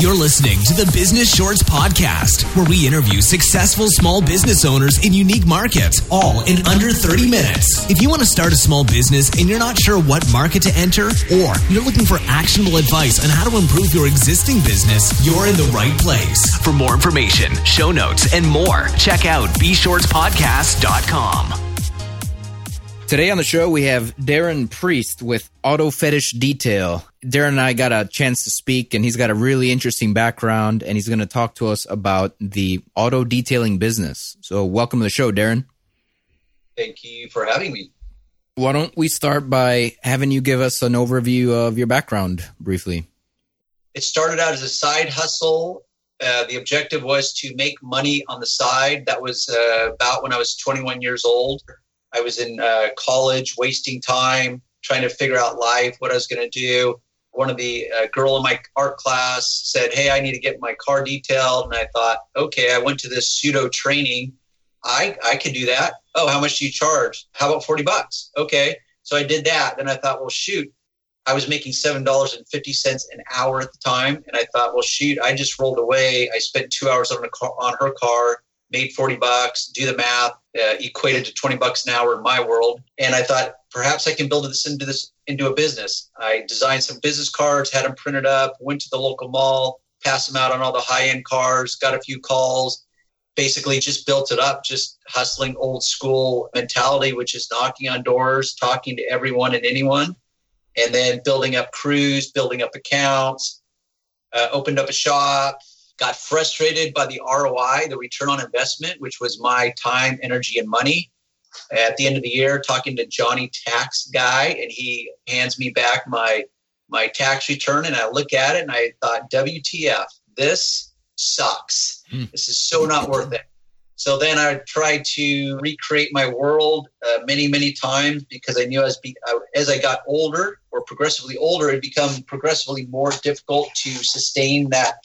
You're listening to the Business Shorts Podcast, where we interview successful small business owners in unique markets, all in under 30 minutes. If you want to start a small business and you're not sure what market to enter, or you're looking for actionable advice on how to improve your existing business, you're in the right place. For more information, show notes, and more, check out bshortspodcast.com. Today on the show, we have Darren Priest with Auto Fetish Detail. Darren and I got a chance to speak, and he's got a really interesting background, and he's going to talk to us about the auto detailing business. So, welcome to the show, Darren. Thank you for having me. Why don't we start by having you give us an overview of your background briefly? It started out as a side hustle. Uh, the objective was to make money on the side. That was uh, about when I was 21 years old. I was in uh, college, wasting time, trying to figure out life, what I was going to do. One of the uh, girl in my art class said, "Hey, I need to get my car detailed," and I thought, "Okay." I went to this pseudo training. I I could do that. Oh, how much do you charge? How about forty bucks? Okay, so I did that. Then I thought, well, shoot, I was making seven dollars and fifty cents an hour at the time, and I thought, well, shoot, I just rolled away. I spent two hours on a car, on her car, made forty bucks. Do the math uh, equated to 20 bucks an hour in my world. And I thought perhaps I can build this into this into a business. I designed some business cards, had them printed up, went to the local mall, passed them out on all the high end cars, got a few calls, basically just built it up, just hustling old school mentality, which is knocking on doors, talking to everyone and anyone, and then building up crews, building up accounts, uh, opened up a shop, got frustrated by the ROI, the return on investment, which was my time, energy, and money. At the end of the year, talking to Johnny Tax Guy, and he hands me back my my tax return, and I look at it and I thought, WTF, this sucks. Hmm. This is so not worth it. So then I tried to recreate my world uh, many, many times because I knew as, be, as I got older or progressively older, it become progressively more difficult to sustain that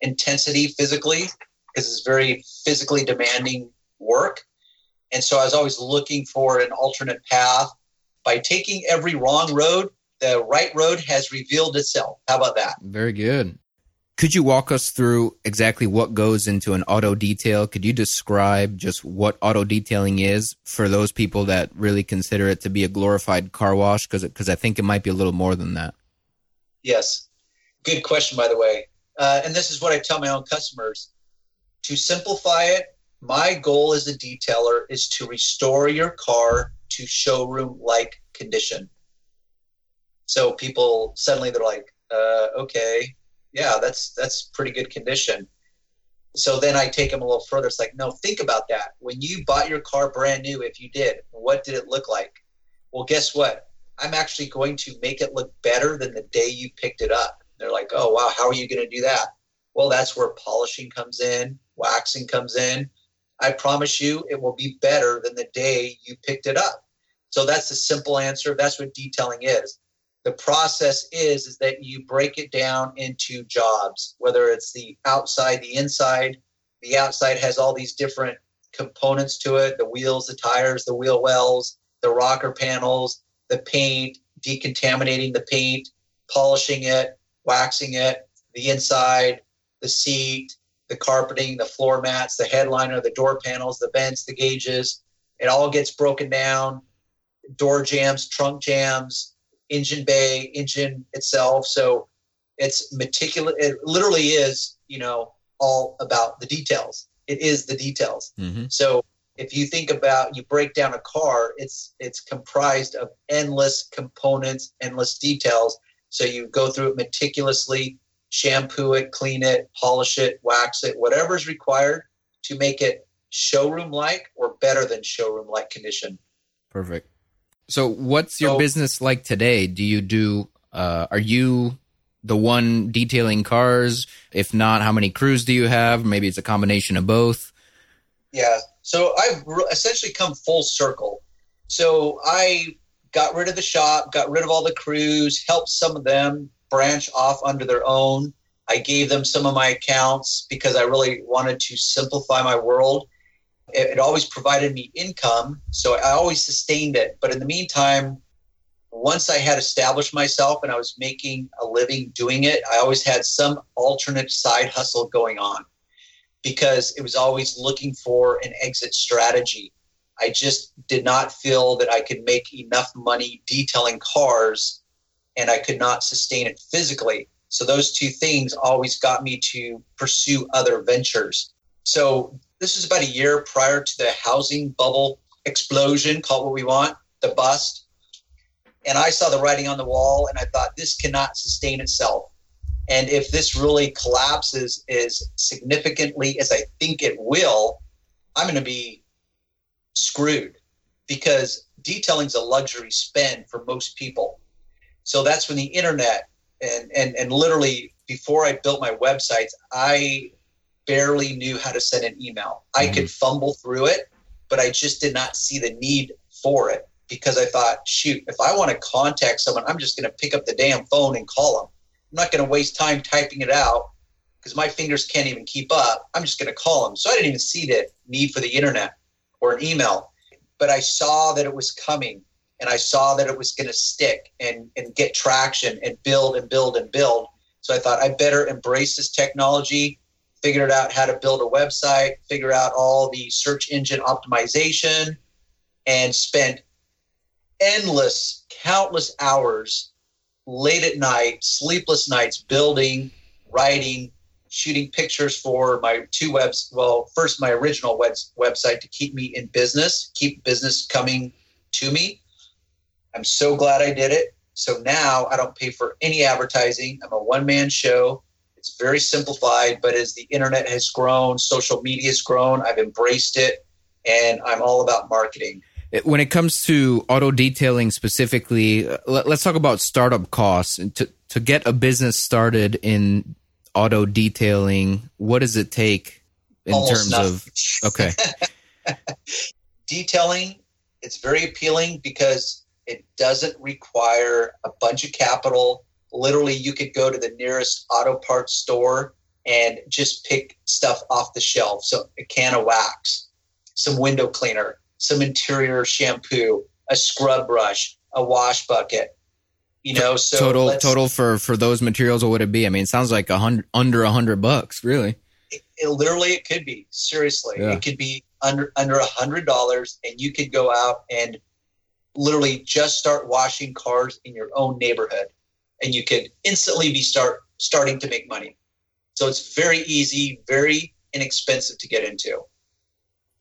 intensity physically because it's very physically demanding work. And so I was always looking for an alternate path. By taking every wrong road, the right road has revealed itself. How about that? Very good. Could you walk us through exactly what goes into an auto detail? Could you describe just what auto detailing is for those people that really consider it to be a glorified car wash? Because I think it might be a little more than that. Yes. Good question, by the way uh, and this is what I tell my own customers to simplify it. My goal as a detailer is to restore your car to showroom like condition. So people suddenly they're like, uh, okay, yeah, that's that's pretty good condition. So then I take them a little further. It's like, no, think about that. When you bought your car brand new, if you did, what did it look like? Well, guess what? I'm actually going to make it look better than the day you picked it up. They're like, oh, wow, how are you going to do that? Well, that's where polishing comes in, waxing comes in. I promise you it will be better than the day you picked it up. So that's the simple answer. That's what detailing is. The process is, is that you break it down into jobs, whether it's the outside, the inside. The outside has all these different components to it the wheels, the tires, the wheel wells, the rocker panels, the paint, decontaminating the paint, polishing it, waxing it, the inside, the seat, the carpeting, the floor mats, the headliner, the door panels, the vents, the gauges. It all gets broken down. Door jambs, trunk jambs, engine bay, engine itself. So it's meticulous. It literally is, you know, all about the details. It is the details. Mm-hmm. So if you think about you break down a car, it's it's comprised of endless components, endless details so you go through it meticulously, shampoo it, clean it, polish it, wax it, whatever is required to make it showroom like or better than showroom like condition. Perfect. So, what's your so, business like today? Do you do, uh, are you the one detailing cars? If not, how many crews do you have? Maybe it's a combination of both. Yeah. So, I've essentially come full circle. So, I got rid of the shop, got rid of all the crews, helped some of them branch off under their own. I gave them some of my accounts because I really wanted to simplify my world. It, it always provided me income, so I always sustained it. But in the meantime, once I had established myself and I was making a living doing it, I always had some alternate side hustle going on because it was always looking for an exit strategy. I just did not feel that I could make enough money detailing cars and I could not sustain it physically. So those two things always got me to pursue other ventures. So this was about a year prior to the housing bubble explosion, call it what we want, the bust. And I saw the writing on the wall and I thought this cannot sustain itself. And if this really collapses as significantly as I think it will, I'm going to be screwed because detailing is a luxury spend for most people. So that's when the internet and, and, and literally before I built my websites, I barely knew how to send an email. I mm-hmm. could fumble through it, but I just did not see the need for it because I thought, shoot, if I want to contact someone, I'm just going to pick up the damn phone and call them. I'm not going to waste time typing it out because my fingers can't even keep up. I'm just going to call them. So I didn't even see the need for the internet or an email, but I saw that it was coming and I saw that it was going to stick and, and get traction and build and build and build. So I thought I better embrace this technology, figured out how to build a website, figure out all the search engine optimization, and spent endless, countless hours late at night, sleepless nights building, writing, shooting pictures for my two webs. Well, first, my original web- website to keep me in business, keep business coming to me. I'm so glad I did it. So now I don't pay for any advertising. I'm a one man show. It's very simplified, but as the internet has grown, social media has grown, I've embraced it and I'm all about marketing when it comes to auto detailing specifically, uh, let, us talk about startup costs. To to get a business started in auto detailing, what does it take in Almost terms nothing. of okay? detailing, it's very appealing because it doesn't require a bunch of capital. Literally, you could go to the nearest auto parts store and just pick stuff off the shelf. So a can of wax, some window cleaner, some interior shampoo, a scrub brush, a wash bucket. You know, so total total for for those materials. What would it be? I mean, it sounds like a hundred under a hundred bucks, really. It, it, literally, it could be seriously. Yeah. It could be under under a hundred dollars, and you could go out and literally just start washing cars in your own neighborhood, and you could instantly be start starting to make money. So it's very easy, very inexpensive to get into.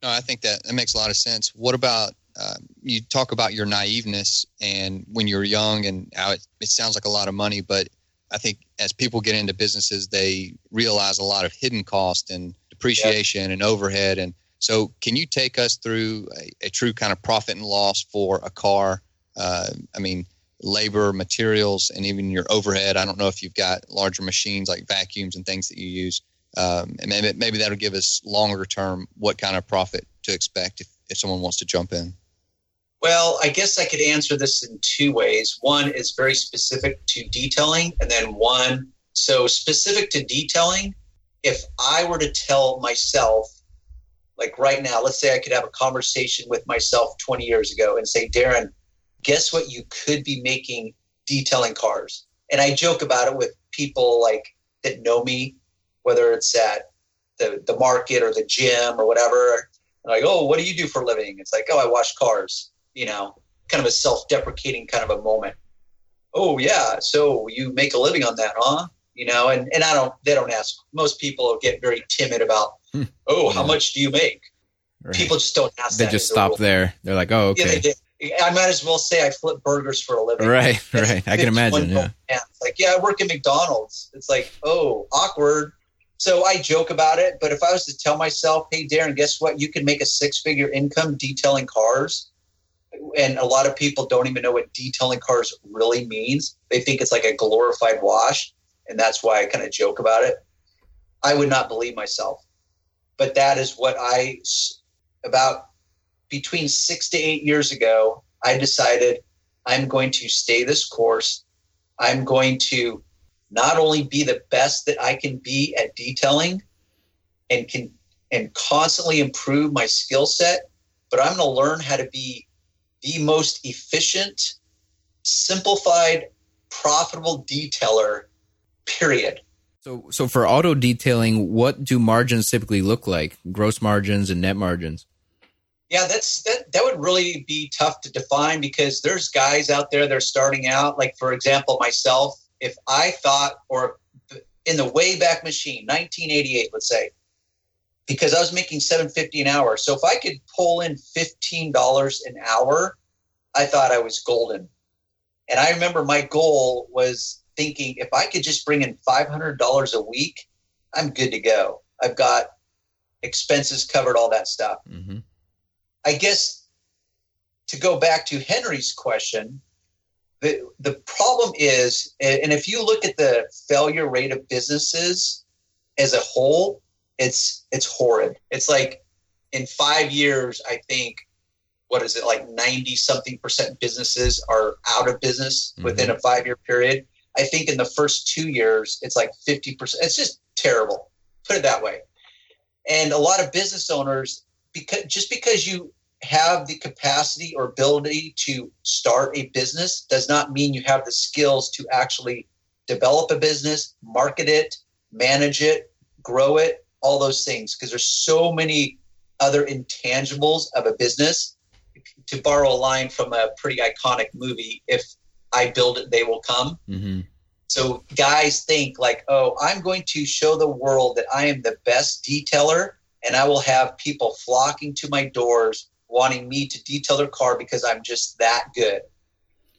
No, I think that that makes a lot of sense. What about uh, you talk about your naiveness and when you're young and how it, it sounds like a lot of money, but I think as people get into businesses, they realize a lot of hidden cost and depreciation and overhead. And so, can you take us through a, a true kind of profit and loss for a car? Uh, I mean, labor, materials, and even your overhead. I don't know if you've got larger machines like vacuums and things that you use. Um, and maybe, maybe that'll give us longer term what kind of profit to expect if, if someone wants to jump in. Well, I guess I could answer this in two ways. One is very specific to detailing, and then one so specific to detailing. If I were to tell myself, like right now, let's say I could have a conversation with myself 20 years ago and say, Darren, guess what you could be making detailing cars? And I joke about it with people like that know me whether it's at the, the market or the gym or whatever. Like, oh, what do you do for a living? It's like, oh, I wash cars, you know, kind of a self deprecating kind of a moment. Oh, yeah. So you make a living on that, huh? You know, and, and I don't, they don't ask. Most people get very timid about, hmm. oh, how much do you make? Right. People just don't ask They just stop there. They're like, oh, okay. Yeah, I might as well say I flip burgers for a living. Right, right. I can imagine. Yeah. It's like, yeah, I work at McDonald's. It's like, oh, awkward. So I joke about it, but if I was to tell myself, hey, Darren, guess what? You can make a six figure income detailing cars. And a lot of people don't even know what detailing cars really means. They think it's like a glorified wash. And that's why I kind of joke about it. I would not believe myself. But that is what I, about between six to eight years ago, I decided I'm going to stay this course. I'm going to not only be the best that I can be at detailing and can and constantly improve my skill set, but I'm going to learn how to be the most efficient simplified, profitable detailer, period. So, so for auto detailing, what do margins typically look like? Gross margins and net margins? Yeah, that's that. That would really be tough to define because there's guys out there that are starting out. Like for example, myself. If I thought, or in the way back Machine, 1988, let's say, because I was making 750 an hour. So if I could pull in $15 an hour, I thought I was golden. And I remember my goal was thinking if I could just bring in $500 a week, I'm good to go. I've got expenses covered, all that stuff. Mm-hmm. I guess to go back to Henry's question, the, the problem is, and if you look at the failure rate of businesses as a whole, it's it's horrid. It's like in five years, I think what is it like 90 something percent businesses are out of business mm-hmm. within a five year period. I think in the first two years, it's like 50%. It's just terrible. Put it that way. And a lot of business owners, because just because you have the capacity or ability to start a business does not mean you have the skills to actually develop a business, market it, manage it, grow it, all those things. Because there's so many other intangibles of a business. To borrow a line from a pretty iconic movie, if I build it, they will come. Mm-hmm. So guys think like, oh, I'm going to show the world that I am the best detailer and I will have people flocking to my doors wanting me to detail their car because I'm just that good.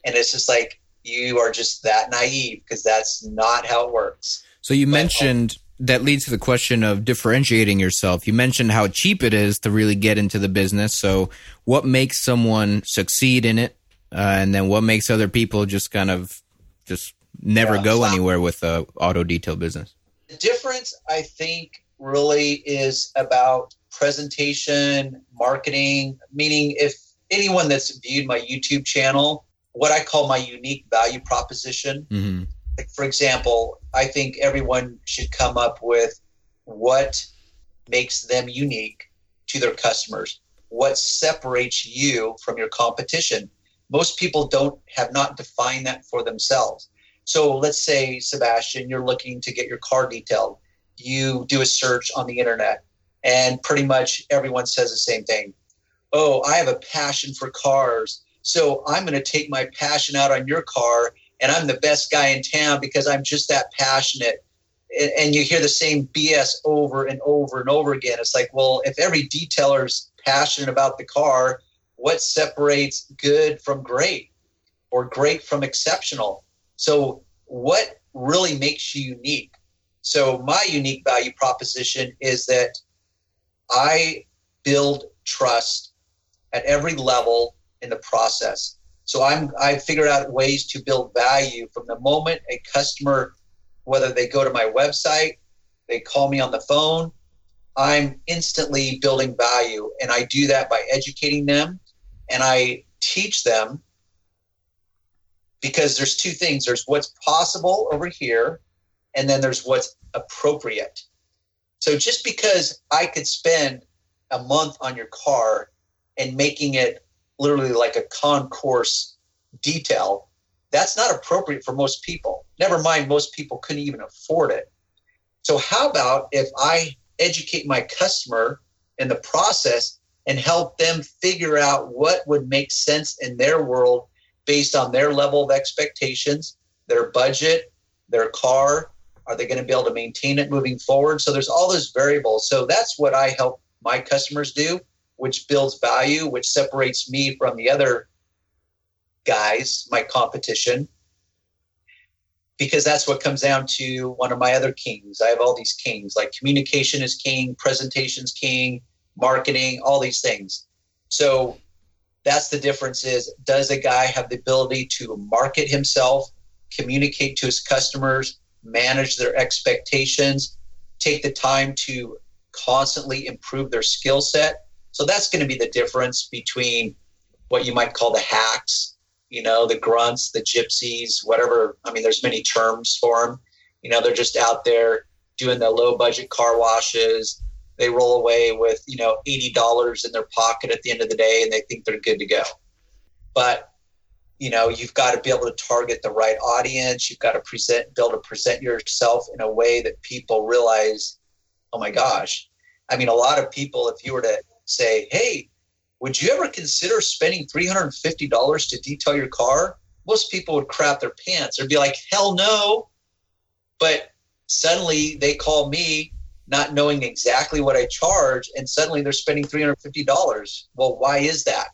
And it's just like, you are just that naive because that's not how it works. So you but, mentioned that leads to the question of differentiating yourself. You mentioned how cheap it is to really get into the business. So what makes someone succeed in it? Uh, and then what makes other people just kind of just never yeah, go anywhere with the auto detail business? The difference, I think, really is about presentation, marketing, meaning if anyone that's viewed my YouTube channel, what I call my unique value proposition. Mm-hmm. Like for example, I think everyone should come up with what makes them unique to their customers. What separates you from your competition? Most people don't have not defined that for themselves. So let's say, Sebastian, you're looking to get your car detailed. You do a search on the internet and pretty much everyone says the same thing. Oh, I have a passion for cars. So I'm going to take my passion out on your car and I'm the best guy in town because I'm just that passionate. And you hear the same BS over and over and over again. It's like, well, if every detailer's passionate about the car, what separates good from great or great from exceptional? So, what really makes you unique? So, my unique value proposition is that I build trust at every level in the process. So I'm I figured out ways to build value from the moment a customer, whether they go to my website, they call me on the phone, I'm instantly building value. And I do that by educating them and I teach them because there's two things there's what's possible over here, and then there's what's appropriate. So just because I could spend a month on your car and making it literally like a concours detail, that's not appropriate for most people. Never mind, most people couldn't even afford it. So, how about if I educate my customer in the process and help them figure out what would make sense in their world based on their level of expectations, their budget, their car, are they going to be able to maintain it moving forward? So there's all those variables. So that's what I help my customers do, which builds value, which separates me from the other guys, my competition. Because that's what comes down to one of my other kings. I have all these kings, like communication is king, presentation's king, marketing, all these things. So that's the difference is does a guy have the ability to market himself, communicate to his customers, manage their expectations, take the time to constantly improve their skill set. So that's going to be the difference between what you might call the hacks, you know, the grunts, the gypsies, whatever. I mean, there's many terms for them. You know, they're just out there doing the low budget car washes. They roll away with, you know, $80 in their pocket at the end of the day and they think they're good to go. But you know you've got to be able to target the right audience. You've got to present be able to present yourself in a way that people realize oh my gosh. I mean a lot of people if you were to say hey would you ever consider spending $350 to detail your car? Most people would crap their pants. They'd be like hell no. But suddenly they call me not knowing exactly what i charge and suddenly they're spending $350 well why is that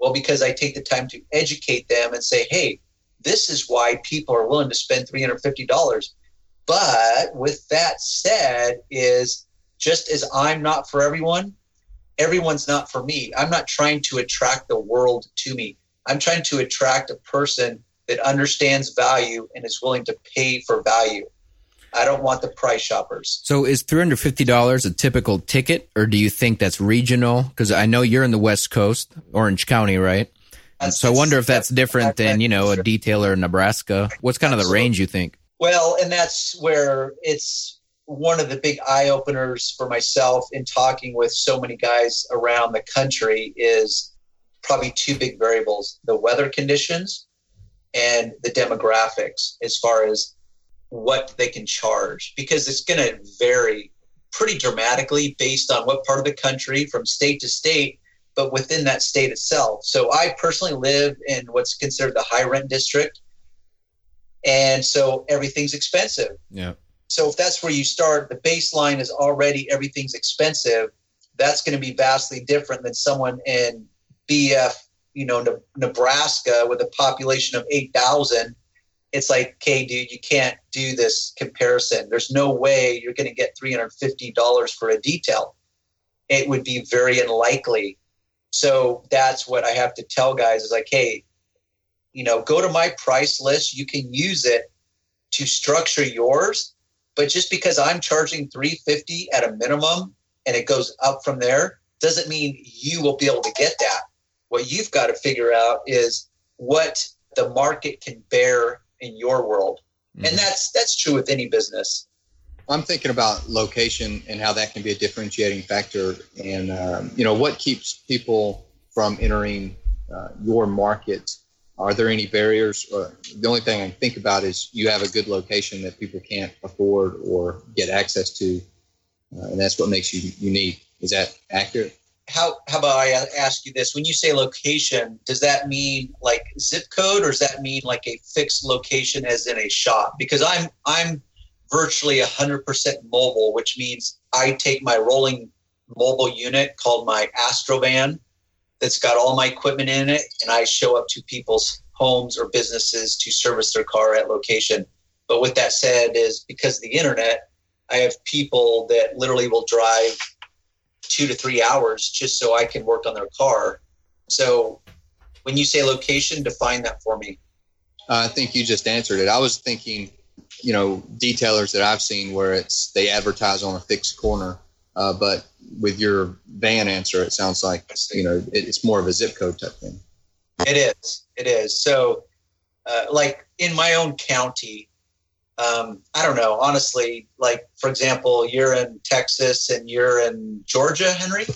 well, because I take the time to educate them and say, hey, this is why people are willing to spend $350. But with that said, is just as I'm not for everyone, everyone's not for me. I'm not trying to attract the world to me. I'm trying to attract a person that understands value and is willing to pay for value. I don't want the price shoppers. So is $350 a typical ticket or do you think that's regional? Because I know you're in the West Coast, Orange County, right? That's, so I wonder if that's different than, you know, a detailer in Nebraska. What's kind of the range you think? Well, and that's where it's one of the big eye openers for myself in talking with so many guys around the country is probably two big variables the weather conditions and the demographics as far as what they can charge because it's going to vary pretty dramatically based on what part of the country from state to state but within that state itself. So i personally live in what's considered the high rent district and so everything's expensive. Yeah. So if that's where you start the baseline is already everything's expensive that's going to be vastly different than someone in bf you know nebraska with a population of 8000 it's like, okay, dude, you can't do this comparison. There's no way you're going to get $350 for a detail. It would be very unlikely. So that's what I have to tell guys is like, hey, you know, go to my price list. You can use it to structure yours. But just because I'm charging 350 at a minimum and it goes up from there doesn't mean you will be able to get that. What you've got to figure out is what the market can bear in your world. Mm-hmm. And that's that's true with any business. I'm thinking about location and how that can be a differentiating factor, and um, you know what keeps people from entering uh, your market. Are there any barriers? Uh, the only thing I think about is you have a good location that people can't afford or get access to, uh, and that's what makes you unique. Is that accurate? How how about I ask you this? When you say location, does that mean like zip code, or does that mean like a fixed location, as in a shop? Because I'm I'm virtually 100% mobile, which means I take my rolling mobile unit called my Astrovan, that's got all my equipment in it, and I show up to people's homes or businesses to service their car at location. But with that said, is because of the internet, I have people that literally will drive two to three hours just so I can work on their car. So when you say location, define that for me. Uh, I think you just answered it. I was thinking, you know, detailers that I've seen where it's they advertise on a fixed corner, uh, but with your van answer, it sounds like you know it, it's more of a zip code type thing. It is. It is. So, uh, like in my own county, um, I don't know, honestly, like for example, you're in Texas and you're in Georgia, Henry?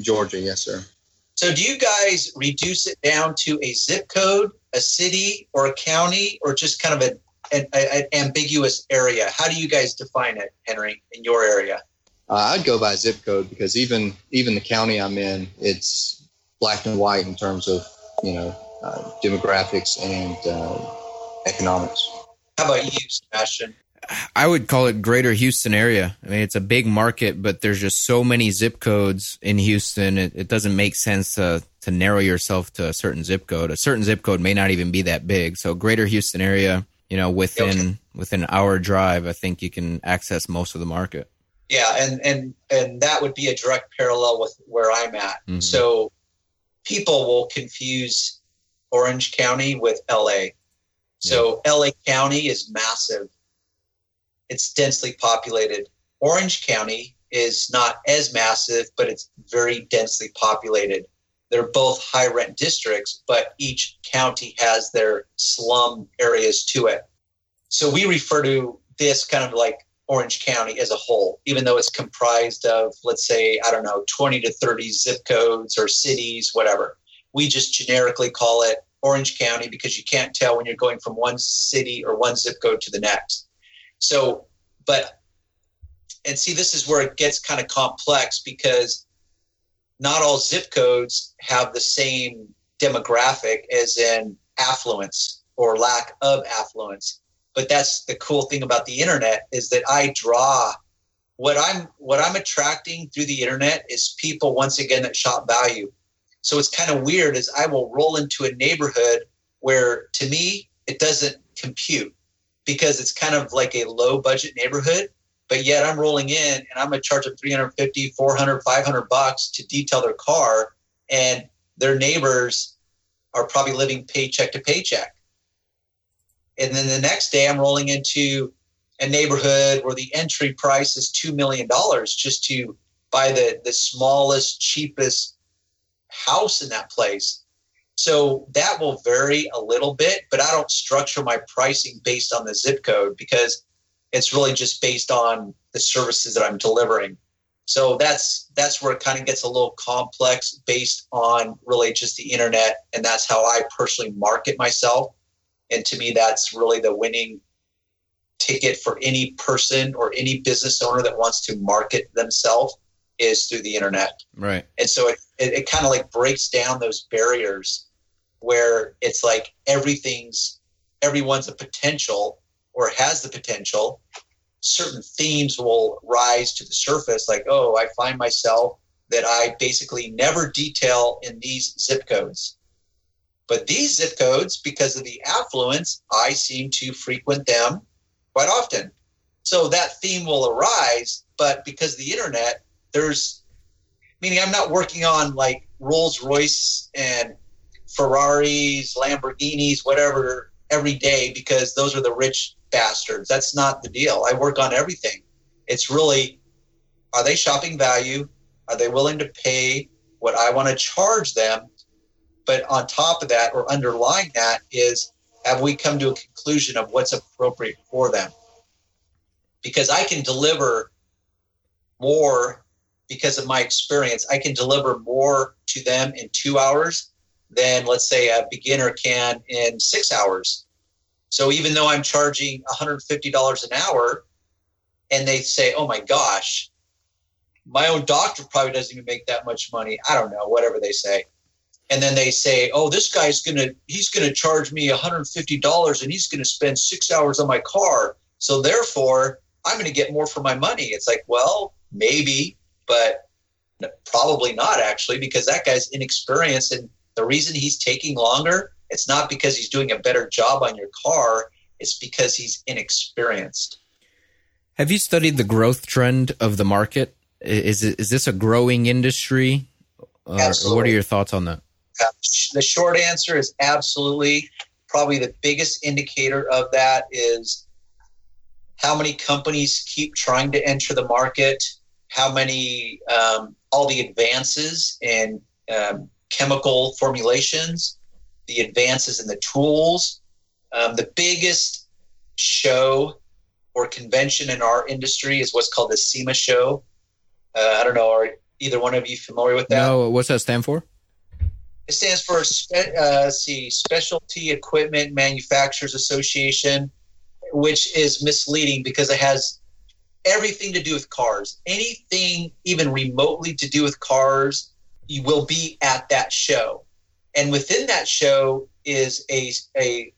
Georgia, yes, sir. So do you guys reduce it down to a zip code, a city, or a county, or just kind of an, an, ambiguous area? How do you guys define it, Henry, in your area? Uh, I'd go by zip code because even even the county I'm in, it's black and white in terms of you know uh, demographics and uh, economics. How about you, Sebastian? I would call it greater Houston area. I mean, it's a big market, but there's just so many zip codes in Houston. It, it, doesn't make sense to, to narrow yourself to a certain zip code. A certain zip code may not even be that big. So greater Houston area, you know, within, okay. within our drive, I think you can access most of the market. Yeah. And, and, and that would be a direct parallel with where I'm at. Mm-hmm. So people will confuse Orange County with LA so LA County is massive. It's densely populated. Orange County is not as massive, but it's very densely populated. They're both high rent districts, but each county has their slum areas to it. So we refer to this kind of like Orange County as a whole, even though it's comprised of, let's say, I don't know, 20 to 30 zip codes or cities, whatever. We just generically call it Orange County because you can't tell when you're going from one city or one zip code to the next. So, but, and see, this is where it gets kind of complex because not all zip codes have the same demographic as in affluence or lack of affluence. But that's the cool thing about the internet is that I draw what I'm what I'm attracting through the internet is people once again that shop value. So it's kind of weird is I will roll into a neighborhood where to me it doesn't compute because it's kind of like a low budget neighborhood but yet I'm rolling in and I'm going to charge them 350, 400, 500 bucks to detail their car and their neighbors are probably living paycheck to paycheck. And then the next day I'm rolling into a neighborhood where the entry price is $2 million just to buy the, the smallest, cheapest house in that place. So that will vary a little bit, but I don't structure my pricing based on the zip code because it's really just based on the services that I'm delivering. So that's that's where it kind of gets a little complex based on really just the internet, and that's how I personally market myself. And to me, that's really the winning ticket for any person or any business owner that wants to market themselves is through the internet. Right. And so it, it, it kind of like breaks down those barriers where it's like everything's everyone's a potential or has the potential. Certain themes will rise to the surface, like, oh, I find myself that I basically never detail in these zip codes. But these zip codes, because of the affluence, I seem to frequent them quite often. So that theme will arise, but because the internet, there's meaning I'm not working on like Rolls Royce and Ferraris, Lamborghinis, whatever every day because those are the rich bastards. That's not the deal. I work on everything. It's really are they shopping value? Are they willing to pay what I want to charge them? But on top of that, or underlying that, is have we come to a conclusion of what's appropriate for them? Because I can deliver more because of my experience. I can deliver more to them in two hours than, let's say, a beginner can in six hours. So even though I'm charging $150 an hour, and they say, "Oh my gosh, my own doctor probably doesn't even make that much money." I don't know, whatever they say. And then they say, "Oh, this guy's gonna he's gonna charge me $150 and he's gonna spend six hours on my car, so therefore I'm gonna get more for my money." It's like, well, maybe, but probably not actually, because that guy's inexperienced, and the reason he's taking longer it's not because he's doing a better job on your car, it's because he's inexperienced. Have you studied the growth trend of the market? Is it, is this a growing industry? Or, or what are your thoughts on that? The short answer is absolutely. Probably the biggest indicator of that is how many companies keep trying to enter the market, how many, um, all the advances in um, chemical formulations, the advances in the tools. Um, the biggest show or convention in our industry is what's called the SEMA show. Uh, I don't know, are either one of you familiar with that? No, what's that stand for? It stands for spe- uh, see Specialty Equipment Manufacturers Association, which is misleading because it has everything to do with cars. Anything even remotely to do with cars, you will be at that show. And within that show is a, a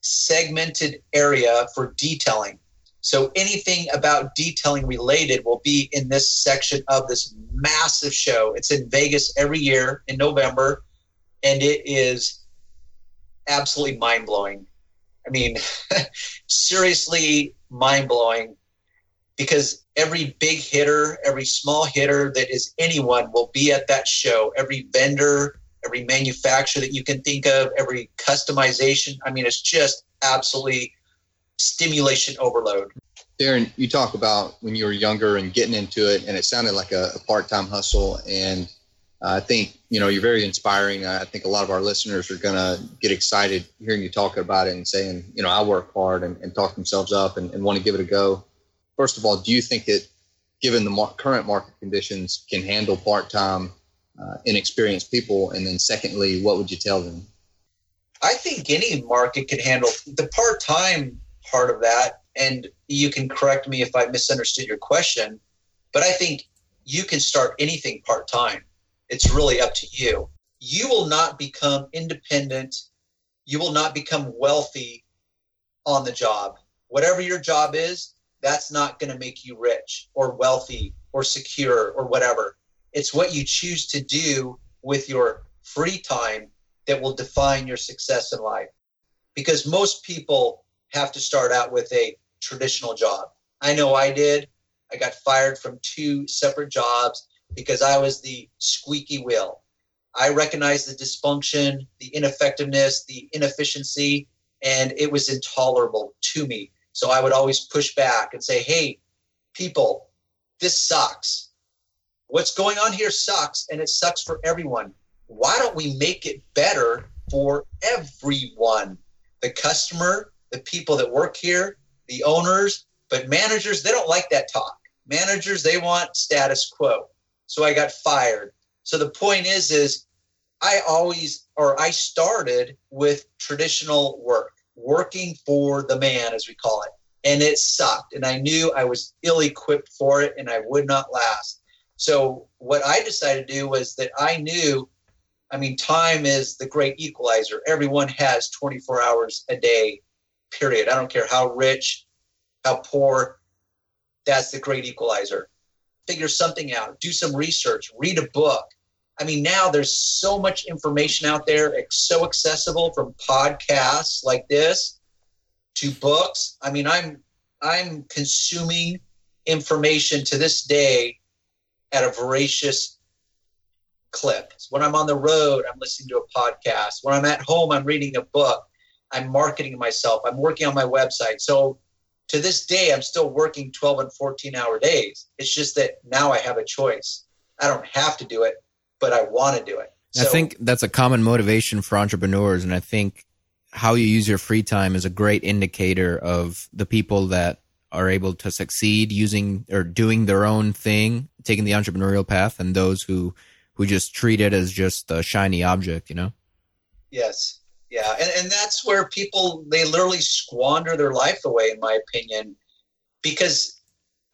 segmented area for detailing. So anything about detailing related will be in this section of this massive show. It's in Vegas every year in November, and it is absolutely mind blowing. I mean, seriously mind blowing because every big hitter, every small hitter that is anyone will be at that show. Every vendor, every manufacturer that you can think of, every customization. I mean, it's just absolutely stimulation overload. Darren, you talk about when you were younger and getting into it, and it sounded like a, a part-time hustle. And uh, I think you know you're very inspiring. I think a lot of our listeners are going to get excited hearing you talk about it and saying, you know, I work hard and, and talk themselves up and, and want to give it a go. First of all, do you think that, given the mar- current market conditions, can handle part-time uh, inexperienced people? And then secondly, what would you tell them? I think any market could handle the part time part of that. And you can correct me if I misunderstood your question, but I think you can start anything part time. It's really up to you. You will not become independent. You will not become wealthy on the job. Whatever your job is, that's not going to make you rich or wealthy or secure or whatever. It's what you choose to do with your free time that will define your success in life. Because most people have to start out with a traditional job. I know I did. I got fired from two separate jobs because I was the squeaky wheel. I recognized the dysfunction, the ineffectiveness, the inefficiency, and it was intolerable to me. So I would always push back and say, hey, people, this sucks. What's going on here sucks, and it sucks for everyone. Why don't we make it better for everyone? The customer, the people that work here, the owners, but managers, they don't like that talk. Managers, they want status quo. So I got fired. So the point is, is I always, or I started with traditional work, working for the man, as we call it. And it sucked. And I knew I was ill equipped for it and I would not last. So what I decided to do was that I knew, I mean, time is the great equalizer. Everyone has 24 hours a day, period. I don't care how rich, how poor, that's the great equalizer. Figure something out, do some research, read a book. I mean, now there's so much information out there, it's so accessible from podcasts like this to books. I mean, I'm I'm consuming information to this day at a voracious clip. When I'm on the road, I'm listening to a podcast. When I'm at home, I'm reading a book. I'm marketing myself. I'm working on my website. So to this day, I'm still working 12 and 14 hour days. It's just that now I have a choice. I don't have to do it, but I want to do it. So, I think that's a common motivation for entrepreneurs. And I think how you use your free time is a great indicator of the people that are able to succeed using or doing their own thing, taking the entrepreneurial path, and those who who just treat it as just a shiny object, you know? Yes. Yeah, and, and that's where people they literally squander their life away, in my opinion, because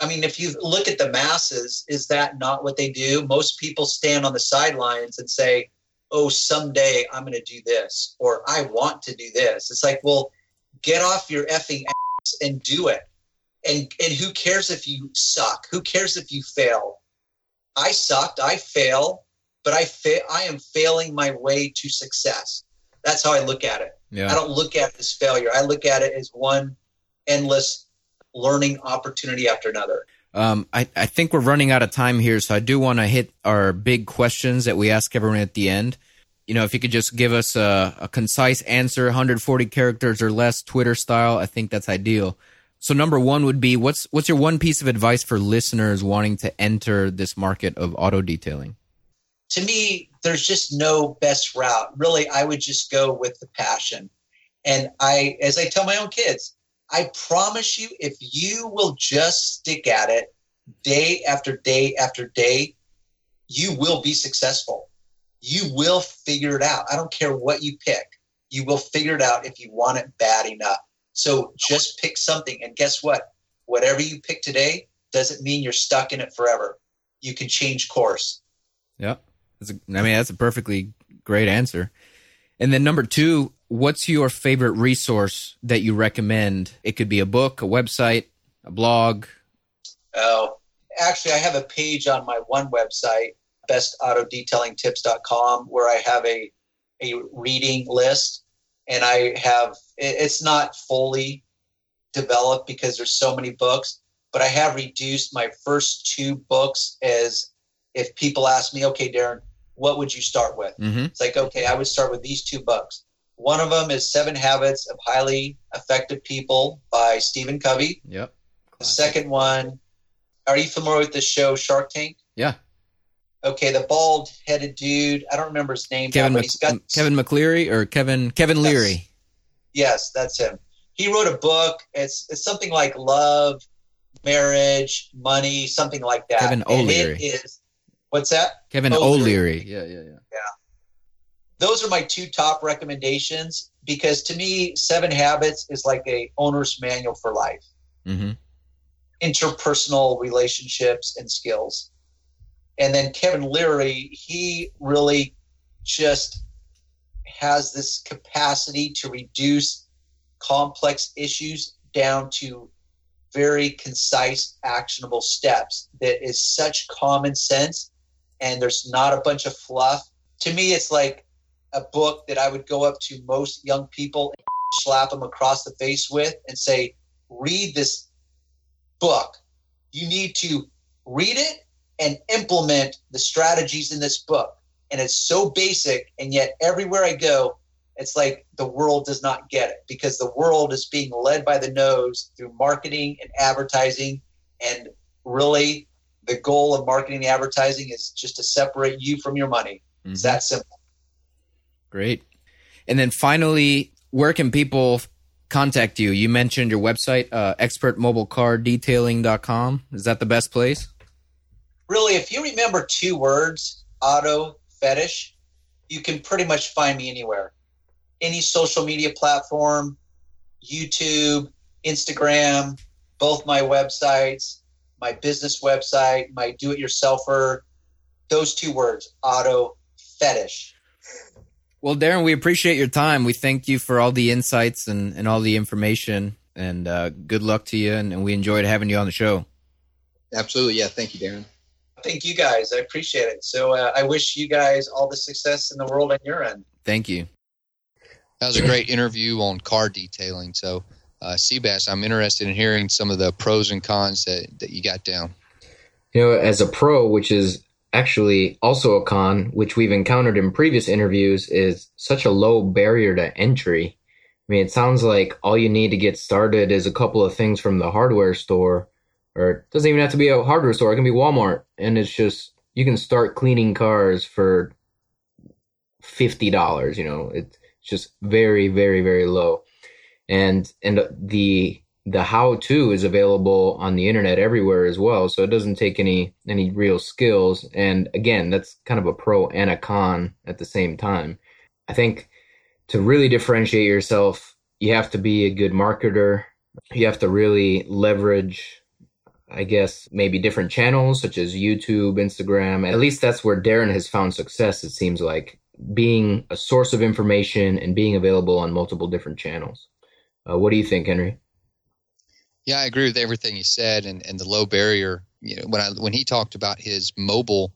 I mean, if you look at the masses, is that not what they do? Most people stand on the sidelines and say, "Oh, someday I'm going to do this," or "I want to do this." It's like, well, get off your effing ass and do it. And and who cares if you suck? Who cares if you fail? I sucked. I fail, but I fa- I am failing my way to success. That's how I look at it. Yeah. I don't look at it as failure. I look at it as one endless learning opportunity after another. Um, I, I think we're running out of time here, so I do want to hit our big questions that we ask everyone at the end. You know, if you could just give us a, a concise answer, 140 characters or less, Twitter style, I think that's ideal. So number one would be what's what's your one piece of advice for listeners wanting to enter this market of auto detailing? To me, there's just no best route. Really, I would just go with the passion. And I, as I tell my own kids, I promise you, if you will just stick at it day after day after day, you will be successful. You will figure it out. I don't care what you pick. You will figure it out if you want it bad enough. So just pick something. And guess what? Whatever you pick today doesn't mean you're stuck in it forever. You can change course. Yep. That's a, I mean, that's a perfectly great answer. And then number two, what's your favorite resource that you recommend? It could be a book, a website, a blog. Oh, actually, I have a page on my one website, bestautodetailingtips.com, where I have a, a reading list. And I have, it's not fully developed because there's so many books, but I have reduced my first two books as if people ask me, okay, Darren, what would you start with? Mm-hmm. It's like, okay, I would start with these two books. One of them is Seven Habits of Highly Effective People by Stephen Covey. Yep. The second one, are you familiar with the show Shark Tank? Yeah. Okay, the bald headed dude, I don't remember his name. Kevin, now, Mc, got, um, Kevin McCleary or Kevin Kevin Leary? Yes, yes, that's him. He wrote a book. It's it's something like love, marriage, money, something like that. Kevin O'Leary. It is What's that? Kevin O'Leary. O'Leary. Yeah, yeah, yeah. Yeah. Those are my two top recommendations because to me, Seven Habits is like a owner's manual for life. Mm-hmm. Interpersonal relationships and skills. And then Kevin Leary, he really just has this capacity to reduce complex issues down to very concise, actionable steps that is such common sense and there's not a bunch of fluff. To me, it's like a book that I would go up to most young people and slap them across the face with and say, read this book. You need to read it and implement the strategies in this book. And it's so basic, and yet everywhere I go, it's like the world does not get it because the world is being led by the nose through marketing and advertising. And really, the goal of marketing and advertising is just to separate you from your money. Mm-hmm. It's that simple. Great. And then finally, where can people contact you? You mentioned your website, uh, expertmobilecardetailing.com. Is that the best place? Really, if you remember two words, auto fetish, you can pretty much find me anywhere. Any social media platform, YouTube, Instagram, both my websites, my business website, my do it yourselfer, those two words, auto fetish. Well, Darren, we appreciate your time. We thank you for all the insights and, and all the information. And uh, good luck to you. And, and, we enjoyed having you on the show. Absolutely. Yeah. Thank you, Darren. Thank you, guys. I appreciate it. So uh, I wish you guys all the success in the world on your end. Thank you. That was a great interview on car detailing. So, uh, Seabass, I'm interested in hearing some of the pros and cons that, that you got down. You know, as a pro, which is actually also a con, which we've encountered in previous interviews, is such a low barrier to entry. I mean, it sounds like all you need to get started is a couple of things from the hardware store, or it doesn't even have to be a hardware store. It can be Walmart, and it's just you can start cleaning cars for fifty dollars. You know, it's just very, very, very low, and and the the how to is available on the internet everywhere as well so it doesn't take any any real skills. And again that's kind of a pro and a con at the same time. I think to really differentiate yourself you have to be a good marketer. You have to really leverage i guess maybe different channels such as youtube instagram. At least that's where darren has found success it seems like being a source of information and being available on multiple different channels. Uh, what do you think henry yeah, I agree with everything he said, and, and the low barrier. You know, when I when he talked about his mobile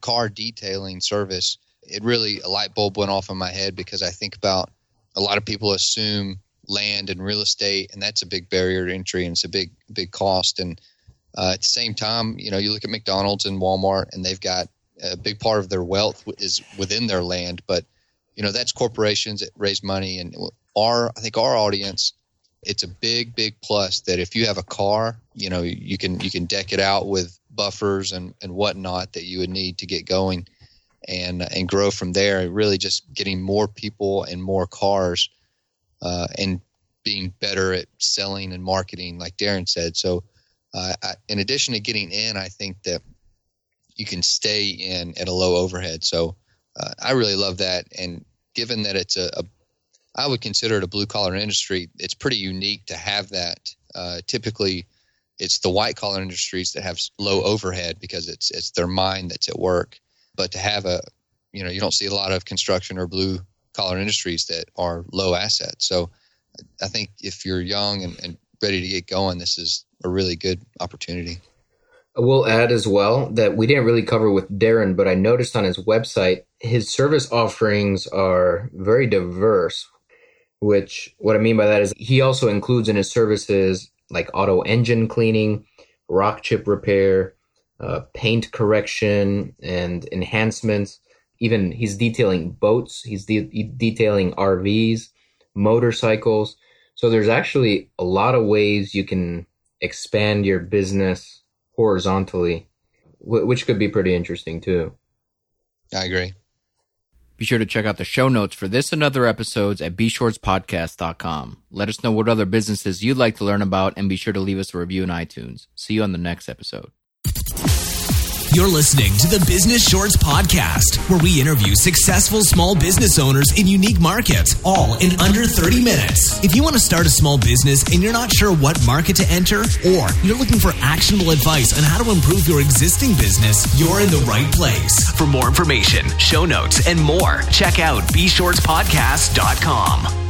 car detailing service, it really a light bulb went off in my head because I think about a lot of people assume land and real estate, and that's a big barrier to entry, and it's a big big cost. And uh, at the same time, you know, you look at McDonald's and Walmart, and they've got a big part of their wealth is within their land, but you know that's corporations that raise money, and our I think our audience it's a big big plus that if you have a car you know you can you can deck it out with buffers and and whatnot that you would need to get going and and grow from there. Really just getting more people and more cars uh, and being better at selling and marketing like darren said. So uh, I, in addition to getting in i think that you can stay in at a low overhead. So uh, i really love that. And given that it's a, a I would consider it a blue collar industry. It's pretty unique to have that. Uh, typically, it's the white collar industries that have low overhead because it's it's their mind that's at work. But to have a, you know, you don't see a lot of construction or blue collar industries that are low assets. So I think if you're young and, and ready to get going, this is a really good opportunity. We'll add as well that we didn't really cover with Darren, but I noticed on his website his service offerings are very diverse which what I mean by that is he also includes in his services like auto engine cleaning, rock chip repair, uh, paint correction, and enhancements. Even he's detailing boats, he's de- detailing RVs, motorcycles. So there's actually a lot of ways you can expand your business horizontally, which could be pretty interesting too. I agree. Be sure to check out the show notes for this and other episodes at bshortspodcast.com. Let us know what other businesses you'd like to learn about and be sure to leave us a review in iTunes. See you on the next episode. You're listening to the Business Shorts Podcast, where we interview successful small business owners in unique markets, all in under 30 minutes. If you want to start a small business and you're not sure what market to enter, or you're looking for actionable advice on how to improve your existing business, you're in the right place. For more information, show notes, and more, check out bshortspodcast.com.